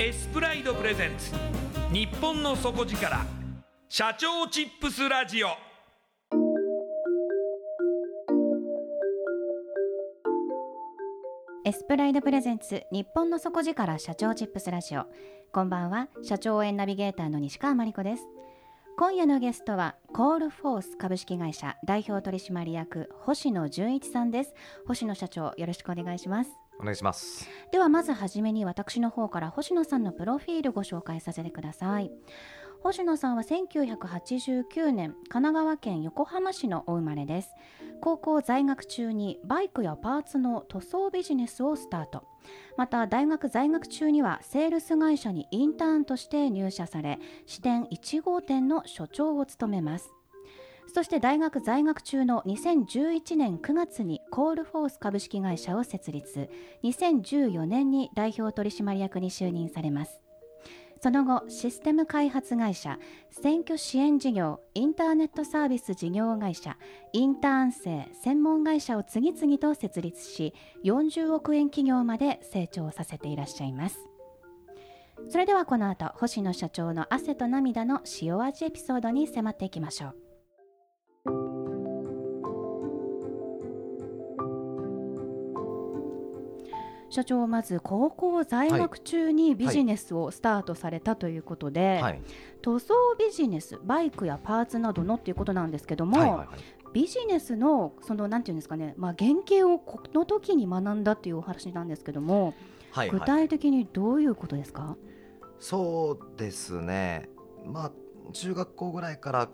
エスプライドプレゼンツ。日本の底力。社長チップスラジオ。エスプライドプレゼンツ日本の底力社長チップスラジオ。こんばんは社長応援ナビゲーターの西川真理子です。今夜のゲストはコールフォース株式会社代表取締役星野純一さんです。星野社長よろしくお願いします。お願いします。ではまずはじめに私の方から星野さんのプロフィールご紹介させてください。星野さんは1989年神奈川県横浜市のお生まれです。高校在学中にバイクやパーツの塗装ビジネスをスタート。また大学在学中にはセールス会社にインターンとして入社され支店1号店の所長を務めます。そして大学在学中の2011年9月にコールフォース株式会社を設立。2014年に代表取締役に就任されます。その後システム開発会社選挙支援事業インターネットサービス事業会社インターン生専門会社を次々と設立し40億円企業まで成長させていらっしゃいます。それではこの後星野社長の汗と涙の塩味エピソードに迫っていきましょう。社長まず高校在学中にビジネスをスタートされたということで、はい。塗装ビジネスバイクやパーツなどのっていうことなんですけども、はいはいはい。ビジネスのそのなんていうんですかね、まあ、原型をこの時に学んだっていうお話なんですけども、はいはい。具体的にどういうことですか、そうですね。まあ中学校ぐらいから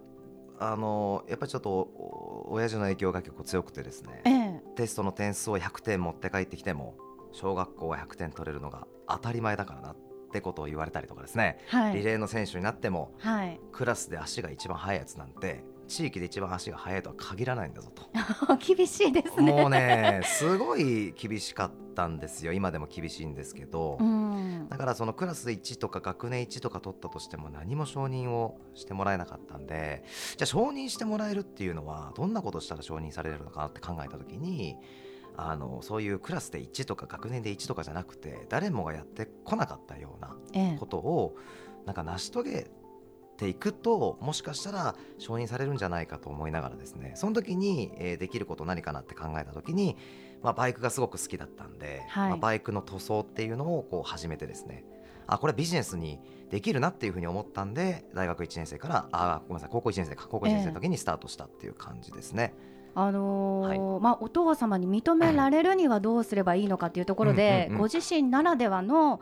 あのやっぱりちょっとお親父の影響が結構強くてですね。ええ。テストの点数を100点持って帰ってきても小学校は100点取れるのが当たり前だからなってことを言われたりとかですね、はい。リレーの選手になってもはい、クラスで足が一番速いやつなんて地域で一番足が速いとは限らないんだぞと。厳しいですね。もうねすごい厳しかったんですよ。今でも厳しいんですけど、うん、だからそのクラス1とか学年1とか取ったとしても何も承認をしてもらえなかったんで。じゃあ承認してもらえるっていうのはどんなことしたら承認されるのかなって考えた時にあのそういうクラスで1とか学年で1とかじゃなくて誰もがやってこなかったようなええことをなんか成し遂げていくともしかしたら承認されるんじゃないかと思いながらですねその時に、えーできること何かなって考えた時に、まあ、バイクがすごく好きだったんで、はいまあ、バイクの塗装っていうのをこう始めてですねあこれビジネスにできるなっていうふうに思ったんで大学1年生からあごめんなさい高校1年生か高校1年生の時にスタートしたっていう感じですね。あのーまあ、お父様に認められるにはどうすればいいのかというところで、うんうんうん。ご自身ならではの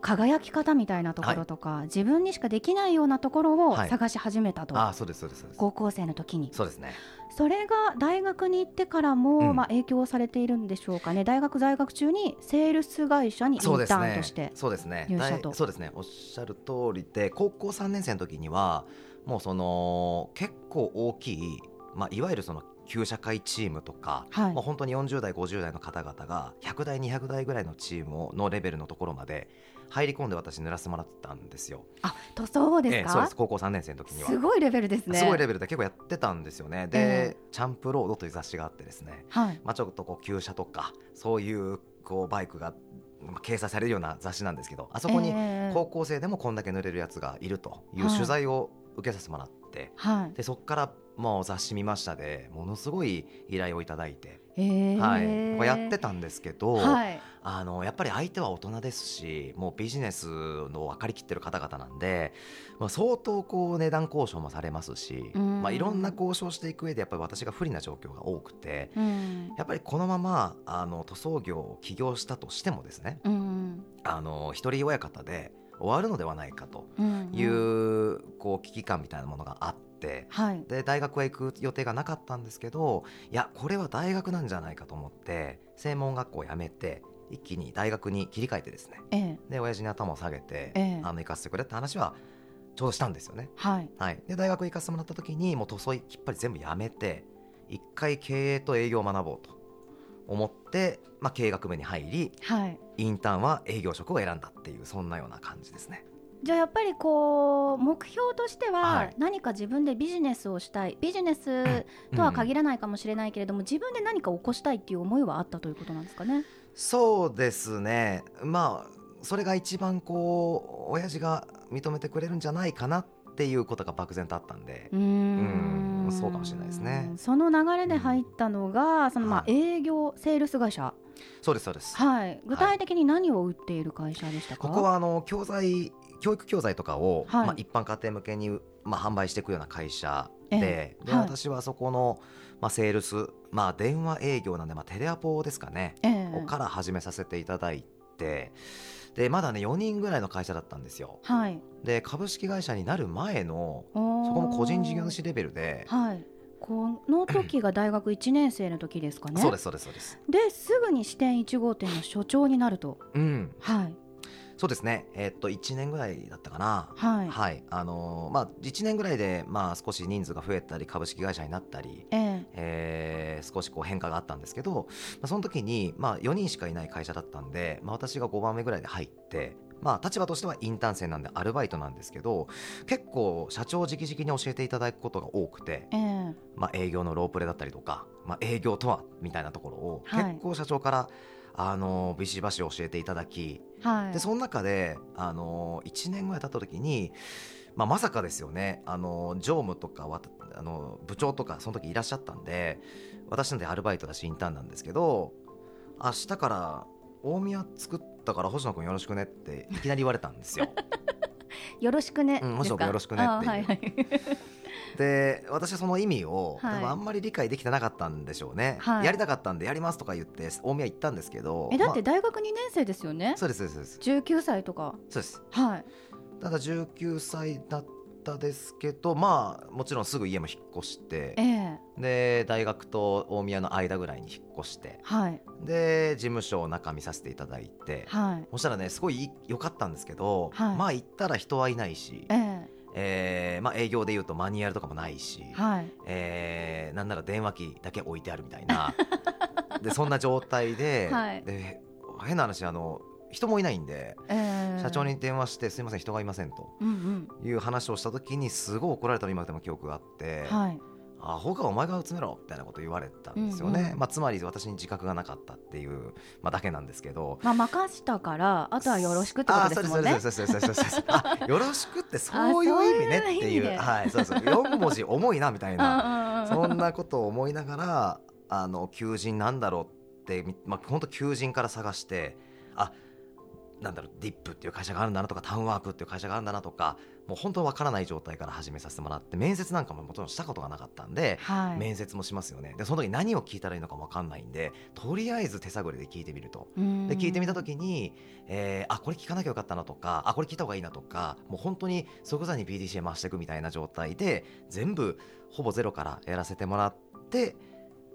輝き方みたいなところとか、自分にしかできないようなところをはい。探し始めたと、あそうですそうですそうです。高校生の時に。そうですね。それが大学に行ってからも、うん。まあ、影響されているんでしょうかね。大学在学中にセールス会社にインターンとねしてそうですね。入社と。大そうですね。おっしゃる通りで高校3年生の時にはもうその結構大きい、まあ、いわゆるその旧社会チームとか、はい。もう本当に40代50代の方々が100代200代ぐらいのチームをのレベルのところまで入り込んで私塗らせてもらってたんですよ。あとそうですええか、そうです。高校3年生の時には。すごいレベルですね。すごいレベルで結構やってたんですよね。で、え。チャンプロードという雑誌があってですね、はい。まあ、ちょっとこう旧車とかそういうこうバイクがまあ掲載されるような雑誌なんですけどあそこにええ。高校生でもこんだけ塗れるやつがいるというはい。取材を受けさせてもらって、はい。でそこからもう雑誌見ましたでものすごい依頼をいただいて、ええはい、やってたんですけど、はい。あのやっぱり相手は大人ですしもうビジネスの分かりきってる方々なんで、まあ、相当こう値段交渉もされますし、うん。まあ、いろんな交渉していく上でやっぱり私が不利な状況が多くて。うん。やっぱりこのままあの塗装業を起業したとしてもですねうん。あの一人親方で終わるのではないかとうんいう、うんこう危機感みたいなものがあってはい。で大学へ行く予定がなかったんですけどいやこれは大学なんじゃないかと思って専門学校を辞めて一気に大学に切り替えてですねええ。で親父に頭を下げて、ええ。あの行かせてくれって話はちょうどしたんですよね。はい。はい、で大学行かせてもらった時にもう塗装きっぱり全部やめて一回経営と営業を学ぼうと思って、まあ、経営学部に入りはい。インターンは営業職を選んだっていうそんなような感じですね。じゃあやっぱりこう目標としてははい。何か自分でビジネスをしたい。ビジネスとは限らないかもしれないけれども、自分で何か起こしたいっていう思いはあったということなんですかね？そうですね。まあそれが一番こう親父が認めてくれるんじゃないかなっていうことが漠然とあったんで。うーんうんそうかもしれないですね。その流れで入ったのが、そのまあはい。営業セールス会社、そうですそうです。はい、具体的に何を売っている会社でしたか？ここはあの教材教育教材とかを、はい。まあ、一般家庭向けに、まあ、販売していくような会社えで,、で私はそこの、まあ、セールス、まあ、電話営業なんで、まあ、テレアポですかね、ええ。から始めさせていただいてでまだね4人ぐらいの会社だったんですよはい。で株式会社になる前のそそこも個人事業主レベルで、はい。この時が大学1年生の時ですかね。そうですそうですそうですですぐに支店1号店の所長になると。うんはい。そうですね。えっと1年ぐらいだったかな。はい。はい。あのーまあ1年ぐらいでまあ少し人数が増えたり株式会社になったりええ。えー少しこう変化があったんですけど、まあ、その時に、まあ、4人しかいない会社だったんで、まあ、私が5番目ぐらいで入って、まあ、立場としてはインターン生なんでアルバイトなんですけど結構社長直々に教えていただくことが多くて、ええ。まあ、営業のロープレだったりとか、まあ、営業とはみたいなところをはい。結構社長から、あのビシバシ教えていただきはい。でその中で、あの1年ぐらい経った時に、まあ、まさかですよね、あの常務とかわたあの部長とかその時いらっしゃったんで私なんでアルバイトだしインターンなんですけど明日から大宮作ったから星野君よろしくねっていきなり言われたんですよ。よろしくね。うんですか？もしもよろしくねってい。で私はその意味を、はい。多分あんまり理解できてなかったんでしょうね、はい。やりたかったんでやりますとか言って大宮行ったんですけどえだってま大学2年生ですよね？あ。そうですそうです。19歳とか。そうです。はい。ただ19歳だったですけどまあもちろんすぐ家も引っ越してええ。で大学と大宮の間ぐらいに引っ越してはい。で事務所を中見させていただいてはい。そしたらねすごいい良かったんですけど、はい。まあ行ったら人はいないし、えええーまあ、営業でいうとマニュアルとかもないし、はい。えーなんなら電話機だけ置いてあるみたいな でそんな状態で,、はいで変な話あの人もいないんで、ええ社長に電話して「すいません人がいません」と。うんいう話をした時にすごい怒られたの今でも記憶があってうん。はい。「アホかお前が詰めろ」みたいなこと言われたんですよね、うんうんまあ、つまり私に自覚がなかったっていう、まあ、だけなんですけど。まあ任したからあとはよろしくってことですもんねあ。よろしくってそういう意味ねっていうはいそうそう4文字重いなみたいなそんなことを思いながらあの求人なんだろうって、まあ本当求人から探してあなんだろうディップっていう会社があるんだなとかタウンワークっていう会社があるんだなとかもう本当わからない状態から始めさせてもらって面接なんかももちろんしたことがなかったんで、はい。面接もしますよね。でその時何を聞いたらいいのかもわかんないんでとりあえず手探りで聞いてみると。でで聞いてみた時に、えーあこれ聞かなきゃよかったなとかあこれ聞いた方がいいなとかもう本当に即座に PDCA 回していくみたいな状態で全部ほぼゼロからやらせてもらって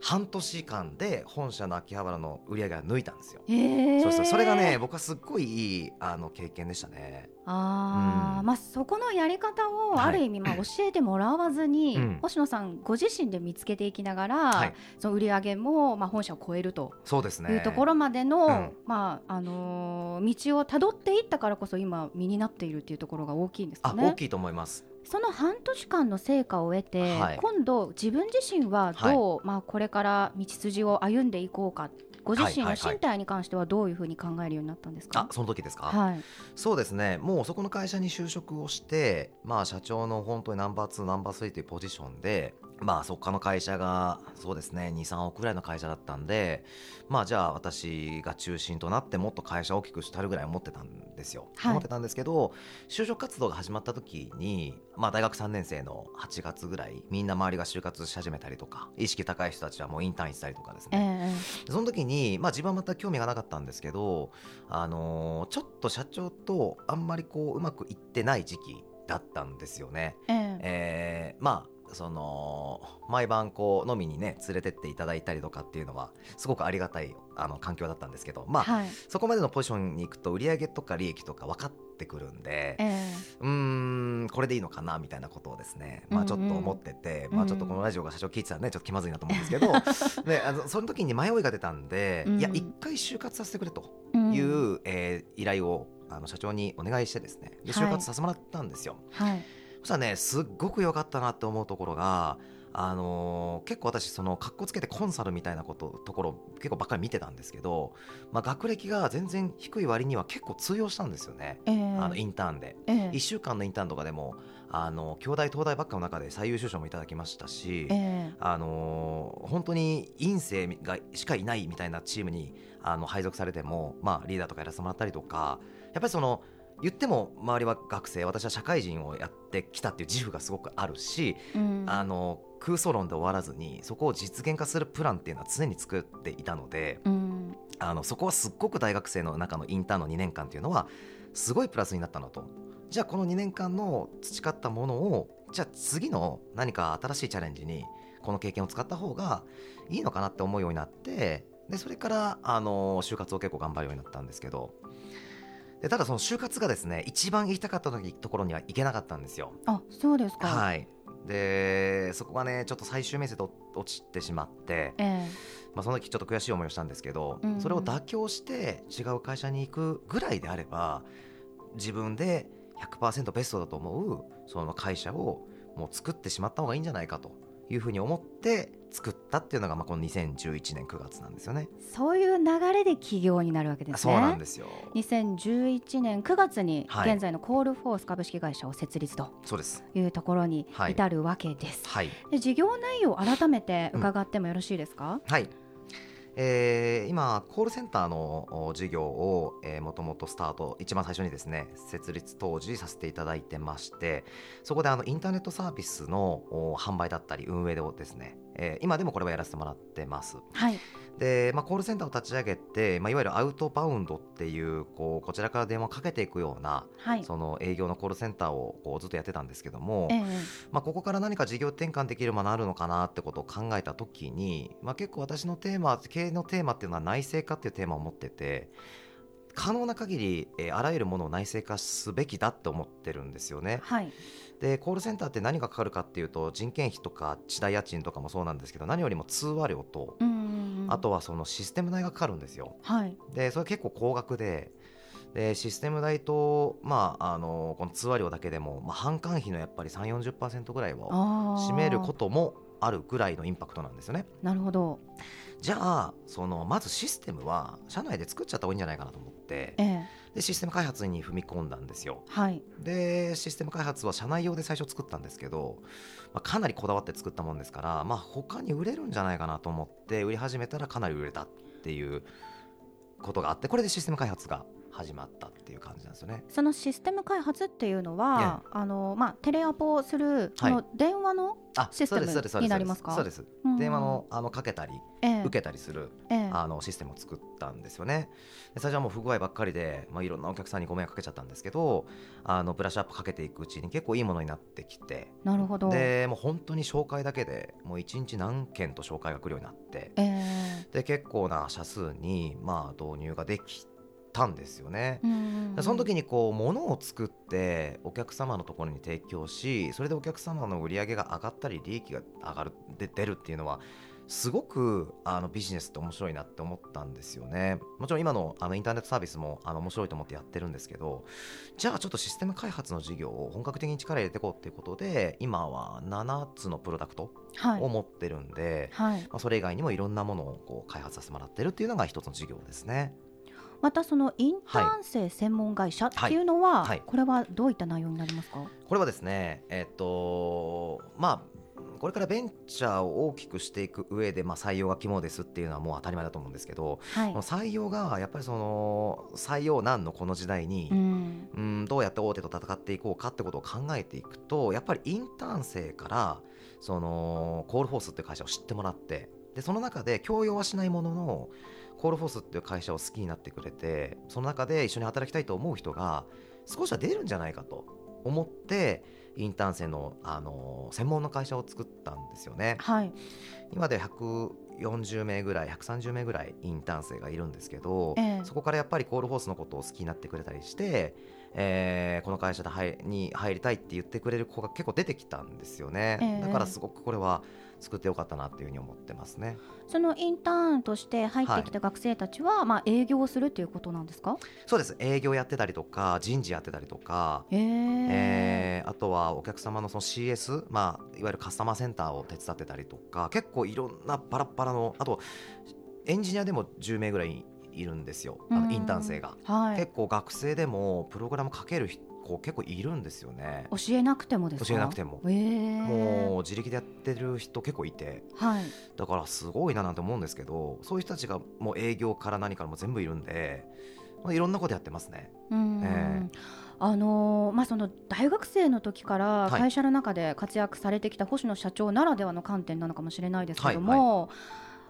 半年間で本社の秋葉原の売り上げが抜いたんですよ。えー、そうそうそれがね僕はすっごいいいあの経験でしたね。あー、うんまあそこのやり方をはいある意味まあ 教えてもらわずに、うん星野さんご自身で見つけていきながら、はいその売り上げもまあ本社を超えるとそうですねいうところまでの、うんまああのー道をたどっていったからこそ今身になっているっていうところが大きいんですかね。あ大きいと思います。その半年間の成果を得て、はい。今度自分自身はどう、まあこれから道筋を歩んでいこうかご自身のはいはいはい身体に関してはどういうふうに考えるようになったんですか？あその時ですか、はい。そうですね。もうそこの会社に就職をして、まあ、社長の本当にナンバー2ナンバー3というポジションで、まあ、そこの会社がそうですね23億ぐらいの会社だったんで、まあ、じゃあ私が中心となってもっと会社を大きくしたるぐらい思ってたんですよ、はい。思ってたんですけど就職活動が始まった時に、まあ、大学3年生の8月ぐらいみんな周りが就活し始めたりとか意識高い人たちはもうインターン行ったりとかですえね、えその時に、まあ、自分は全く興味がなかったんですけど、あのーちょっと社長とあんまりこううまくいってない時期だったんですよね。ええ。えーまあその毎晩こう飲みにね連れてっていただいたりとかっていうのはすごくありがたいあの環境だったんですけどまあ、はい。そこまでのポジションに行くと売上とか利益とか分かってくるんで、えうーんこれでいいのかなみたいなことをですね、まあ、ちょっと思ってて、まあ、ちょっとこのラジオが社長聞いてたらねちょっと気まずいなと思うんですけどであのその時に迷いが出たんで、うん。いや一回就活させてくれとえいう、えー依頼をあの社長にお願いしてですねではい就活させてもらったんですよ。はい。そしたらねすっごく良かったなって思うところが。あのー結構私その格好つけてコンサルみたいなことところ結構ばっかり見てたんですけど、まあ、学歴が全然低い割には結構通用したんですよね、ええあのインターンで。ええ1週間のインターンとかでもあの京大東大ばっかの中で最優秀賞もいただきましたし、ええあのー本当に院生がしかいないみたいなチームにあの配属されても、まあ、リーダーとかやらせてもらったりとかやっぱりその言っても周りは学生私は社会人をやってきたっていう自負がすごくあるし、うん。あの空想論で終わらずにそこを実現化するプランっていうのは常に作っていたのでうん。あのそこはすっごく大学生の中のインターンの2年間っていうのはすごいプラスになったなと。じゃあこの2年間の培ったものをじゃあ次の何か新しいチャレンジにこの経験を使った方がいいのかなって思うようになってでそれからあの就活を結構頑張るようになったんですけどでただその就活がですね一番行きたかった時ところには行けなかったんですよ。あそうですか。はいでそこがねちょっと最終面接で落ちてしまって、えまあ、その時ちょっと悔しい思いをしたんですけど、うんうんそれを妥協して違う会社に行くぐらいであれば自分で100%ベストだと思うその会社をもう作ってしまった方がいいんじゃないかというふうに思って作ったっていうのがまあこの2011年9月なんですよね。えそういう流れで起業になるわけですね。そうなんですよ。2011年9月にはい現在のコールフォース株式会社を設立とそうです。いうところにはい至るわけです。はい。で事業内容を改めて伺ってもよろしいですか？はい。えー今コールセンターの事業を、もともとスタート一番最初にですね設立当時させていただいてましてそこであのインターネットサービスの販売だったり運営をですね、えー今でもこれはやらせてもらってますはい。で、まあ、コールセンターを立ち上げて、まあ、いわゆるアウトバウンドっていうこうこちらから電話をかけていくようなはい。その営業のコールセンターをこうずっとやってたんですけども、ええまあ、ここから何か事業転換できるものあるのかなってことを考えた時に、まあ、結構私のテーマ経営のテーマっていうのは内製化っていうテーマを持ってて可能な限り、えーあらゆるものを内製化すべきだって思ってるんですよね。はい。でコールセンターって何がかかるかっていうと人件費とか地代家賃とかもそうなんですけど何よりも通話料とあとはそのシステム代がかかるんですよ。はい。でそれ結構高額ででシステム代と、まあ、あのこの通話料だけでも、まあ、販管費のやっぱり3 4 0ぐらいはああ。占めることもあるぐらいのインパクトなんですよね。なるほど。じゃあそのまずシステムは社内で作っちゃった方がいいんじゃないかなと思ってええでシステム開発に踏み込んだんですよ。はい。でシステム開発は社内用で最初作ったんですけど、まあ、かなりこだわって作ったもんですから、まあ、他に売れるんじゃないかなと思って売り始めたらかなり売れたっていうことがあってこれでシステム開発が始まったっていう感じなんですよね。そのシステム開発っていうのは、あのまあテレアポをするその電話のあシステムになりますか？そうです、うん電話のあのかけたりええ。受けたりするええ。あのシステムを作ったんですよね。で最初はもう不具合ばっかりで、まあ、いろんなお客さんにご迷惑かけちゃったんですけどあのブラッシュアップかけていくうちに結構いいものになってきて。なるほど。でもう本当に紹介だけでもう1日何件と紹介が来るようになって。ええ。で結構な社数にまあ導入ができたんですよね。その時にこう物を作ってお客様のところに提供しそれでお客様の売り上げが上がったり利益が上がるで出るっていうのはすごくあのビジネスって面白いなって思ったんですよねもちろん今のあのインターネットサービスもあの面白いと思ってやってるんですけどじゃあちょっとシステム開発の事業を本格的に力入れていこうっていうことで今は7つのプロダクトはいを持ってるんで、はい。まあ、それ以外にもいろんなものをこう開発させてもらってるっていうのが一つの事業ですね。またそのインターン生専門会社っていうのは、はいはいこれはどういった内容になりますか？これはですね、えっと、まあ、これからベンチャーを大きくしていく上で、まあ、採用が肝ですっていうのはもう当たり前だと思うんですけど、はい。採用がやっぱりその採用難のこの時代に、うん。うん、どうやって大手と戦っていこうかってことを考えていくとやっぱりインターン生からそのコールフォースっていう会社を知ってもらってでその中で強要はしないもののコールフォースっていう会社を好きになってくれてその中で一緒に働きたいと思う人が少しは出るんじゃないかと思ってインターン生の、あの専門の会社を作ったんですよね。はい。今で140名ぐらい130名ぐらいインターン生がいるんですけど、ええそこからやっぱりコールフォースのことを好きになってくれたりして、えーこの会社で入に入りたいって言ってくれる子が結構出てきたんですよね、ええだからすごくこれは作ってよかったなっていうふうに思ってますね。そのインターンとして入ってきた学生たちは、まあ営業をするっていうことなんですか？そうです。営業やってたりとか人事やってたりとか、えええーあとはお客様のその CS、まあ、いわゆるカスタマーセンターを手伝ってたりとか結構いろんなバラバラのあとエンジニアでも10名ぐらいいるんですよ。あうん。のインターン生が。はい。結構学生でもプログラム書ける子結構いるんですよね。教えなくてもですか？教えなくても。ええもう自力でやってる人結構いてはい。だからすごいななんて思うんですけどそういう人たちがもう営業から何からも全部いるんで、まあ、いろんなことやってますね。うんえあのーまあ、その大学生の時からはい会社の中で活躍されてきた星野社長ならではの観点なのかもしれないですけども、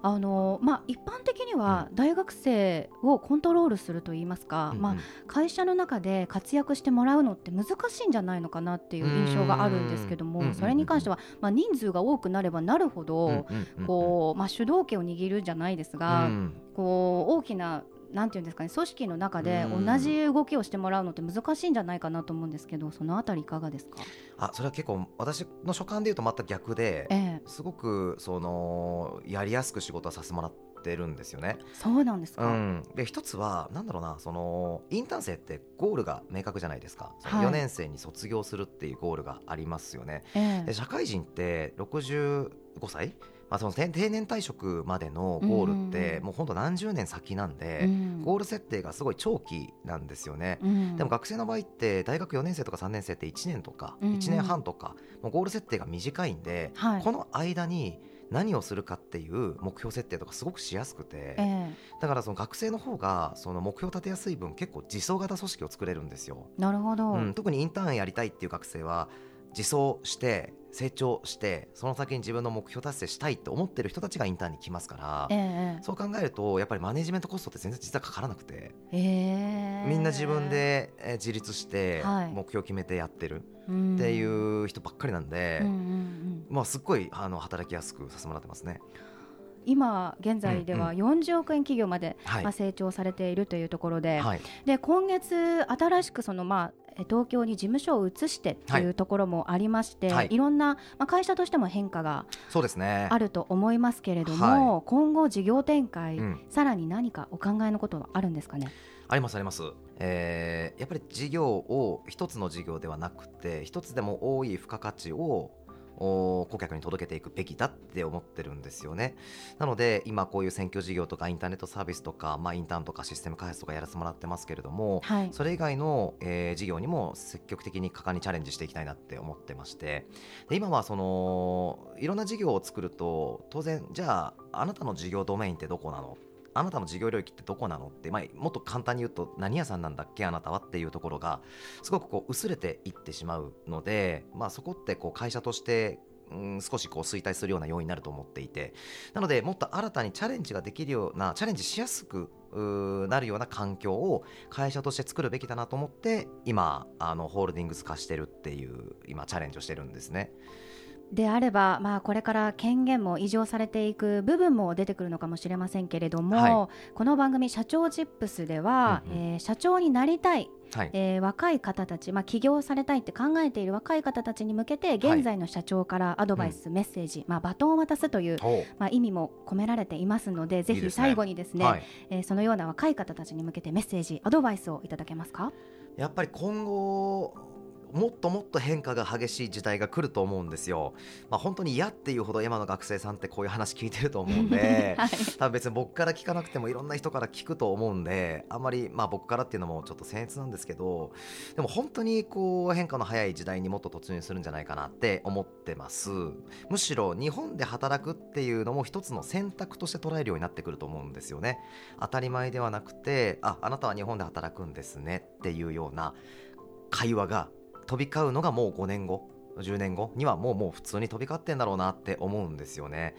あのーまあ、一般的には大学生をコントロールするといいますか、まあうん。うん、会社の中で活躍してもらうのって難しいんじゃないのかなっていう印象があるんですけども、うんそれに関しては、まあ、人数が多くなればなるほど、こうまあ、主導権を握るじゃないですが、うんこう大きななんていうんですかね組織の中でうん同じ動きをしてもらうのって難しいんじゃないかなと思うんですけどそのあたりいかがですか、あそれは結構私の所感で言うとまた逆でええ、すごくそのやりやすく仕事はさせてもらってるんですよね。そうなんですか、うん、で一つはなんだろうなそのインターン生ってゴールが明確じゃないですか、そのはい。4年生に卒業するっていうゴールがありますよね。ええ。で社会人って65歳、まあ、その定定年退職までのゴールってうんもう本当何十年先なんで、うん。ゴール設定がすごい長期なんですよね。うん。でも学生の場合って大学4年生とか3年生って1年とかうんうん。1年半とかもうゴール設定が短いんで、はい。この間に何をするかっていう目標設定とかすごくしやすくて、えだからその学生の方がその目標を立てやすい分結構自走型組織を作れるんですよ。えなるほど、うん、特にインターンやりたいっていう学生は自走して成長してその先に自分の目標達成したいって思ってる人たちがインターンに来ますから、ええ。そう考えるとやっぱりマネジメントコストって全然実はかからなくて、ええ。みんな自分でえー自立してはい。目標決めてやってるっっていう人ばっかりなんで、うんうんうんまあ、すっごいあの働きやすくさせてもらってますね。今現在ではうん40億円企業まで、はい。まあ、成長されているというところで,、はい。で今月新しくその、まあ、え東京に事務所を移してっていうところもありまして、はい。い、ろんな、まあ、会社としても変化があると思いますけれども、今後事業展開、うん。さらに何かお考えのことはあるんですかね？ありますあります、えーやっぱり事業を一つの事業ではなくて一つでも多い付加価値をお顧客に届けていくべきだって思ってるんですよね。なので今こういう選挙事業とかインターネットサービスとか、まあ、インターンとかシステム開発とかやらせてもらってますけれどもはい、それ以外の、えー事業にも積極的に果敢にチャレンジしていきたいなって思ってまして。で今はそのいろんな事業を作ると当然じゃああなたの事業ドメインってどこなのあなたの事業領域ってどこなの？って、まあ、もっと簡単に言うと何屋さんなんだっけ？あなたはっていうところがすごくこう薄れていってしまうので、まあ、そこってこう会社としてうん少しこう衰退するような要因になると思っていてなのでもっと新たにチャレンジができるようなチャレンジしやすくなるような環境を会社として作るべきだなと思って今あのホールディングス化してるっていう今チャレンジをしてるんですね。であれば、まあ、これから権限も移譲されていく部分も出てくるのかもしれませんけれども、はこの番組「社長チップス」では、うんうん。えー社長になりたい、はい。えー若い方たち、まあ、起業されたいって考えている若い方たちに向けて現在の社長からアドバイス、メッセージ、まあ、バトンを渡すという、まあ、意味も込められていますのでぜひ最後にですねはい。えーそのような若い方たちに向けてメッセージアドバイスをいただけますか？やっぱり今後もっともっと変化が激しい時代が来ると思うんですよ。まあ、本当に嫌っていうほど今の学生さんってこういう話聞いてると思うんで はい。多分別に僕から聞かなくてもいろんな人から聞くと思うんであんまりまあ僕からっていうのもちょっと僭越なんですけどでも本当にこう変化の早い時代にもっと突入するんじゃないかなって思ってます。むしろ日本で働くっていうのも一つの選択として捉えるようになってくると思うんですよね。当たり前ではなくてああなたは日本で働くんですねっていうような会話が飛び交うのがもう5年後10年後にはもうもう普通に飛び交ってんだろうなって思うんですよね。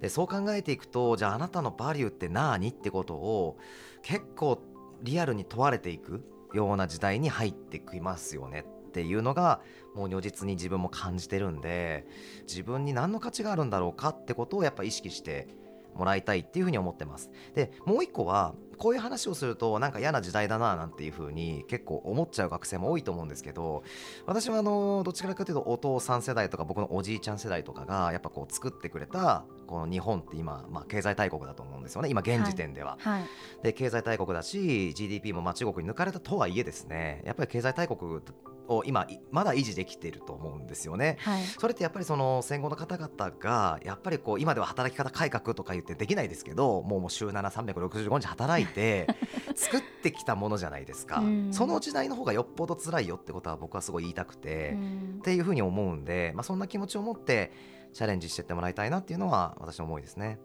でそう考えていくとじゃああなたのバリューって何ってことを結構リアルに問われていくような時代に入ってきますよね。っていうのがもう如実に自分も感じてるんで自分に何の価値があるんだろうかってことをやっぱ意識してもらいたいっていうふうに思ってます。でもう一個はこういう話をするとなんか嫌な時代だななんていうふうに結構思っちゃう学生も多いと思うんですけど私はあのどちらかというとお父さん世代とか僕のおじいちゃん世代とかがやっぱこう作ってくれたこの日本って今、まあ、経済大国だと思うんですよね。今現時点では、はい。で経済大国だし GDP もまあ中国に抜かれたとはいえですねやっぱり経済大国を今いまだ維持できていると思うんですよね。はいそれってやっぱりその戦後の方々がやっぱりこう今では働き方改革とか言ってできないですけどもうもう週7365日働いて 作ってきたものじゃないですかうんその時代の方がよっぽど辛いよってことは僕はすごい言いたくて、うんっていうふうに思うんで、まあ、そんな気持ちを持ってチャレンジしてってもらいたいなっていうのは私の思いですね。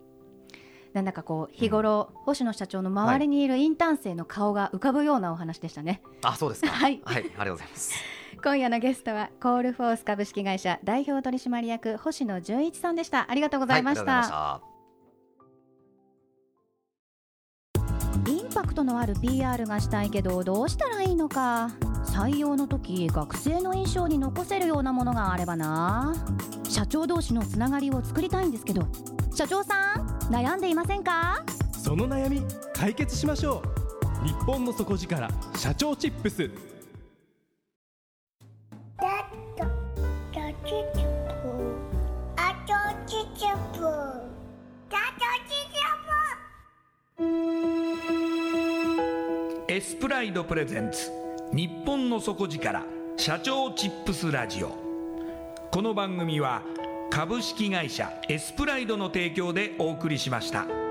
なんだかこう日頃、星野社長の周りにいるインターン生の顔が浮かぶようなお話でしたね、あそうですか。はい。はい、ありがとうございます。今夜のゲストはコールフォース株式会社代表取締役星野純一さんでした。ありがとうございました,、はいありがとうございました。インパクトのある PR がしたいけどどうしたらいいのか。採用の時学生の印象に残せるようなものがあればな。社長同士のつながりを作りたいんですけど。社長さん悩んでいませんかその悩み解決しましょう日本の底力社長チップスエスプライドプレゼンツ日本の底力社長チップスラジオこの番組は株式会社エスプライドの提供でお送りしました。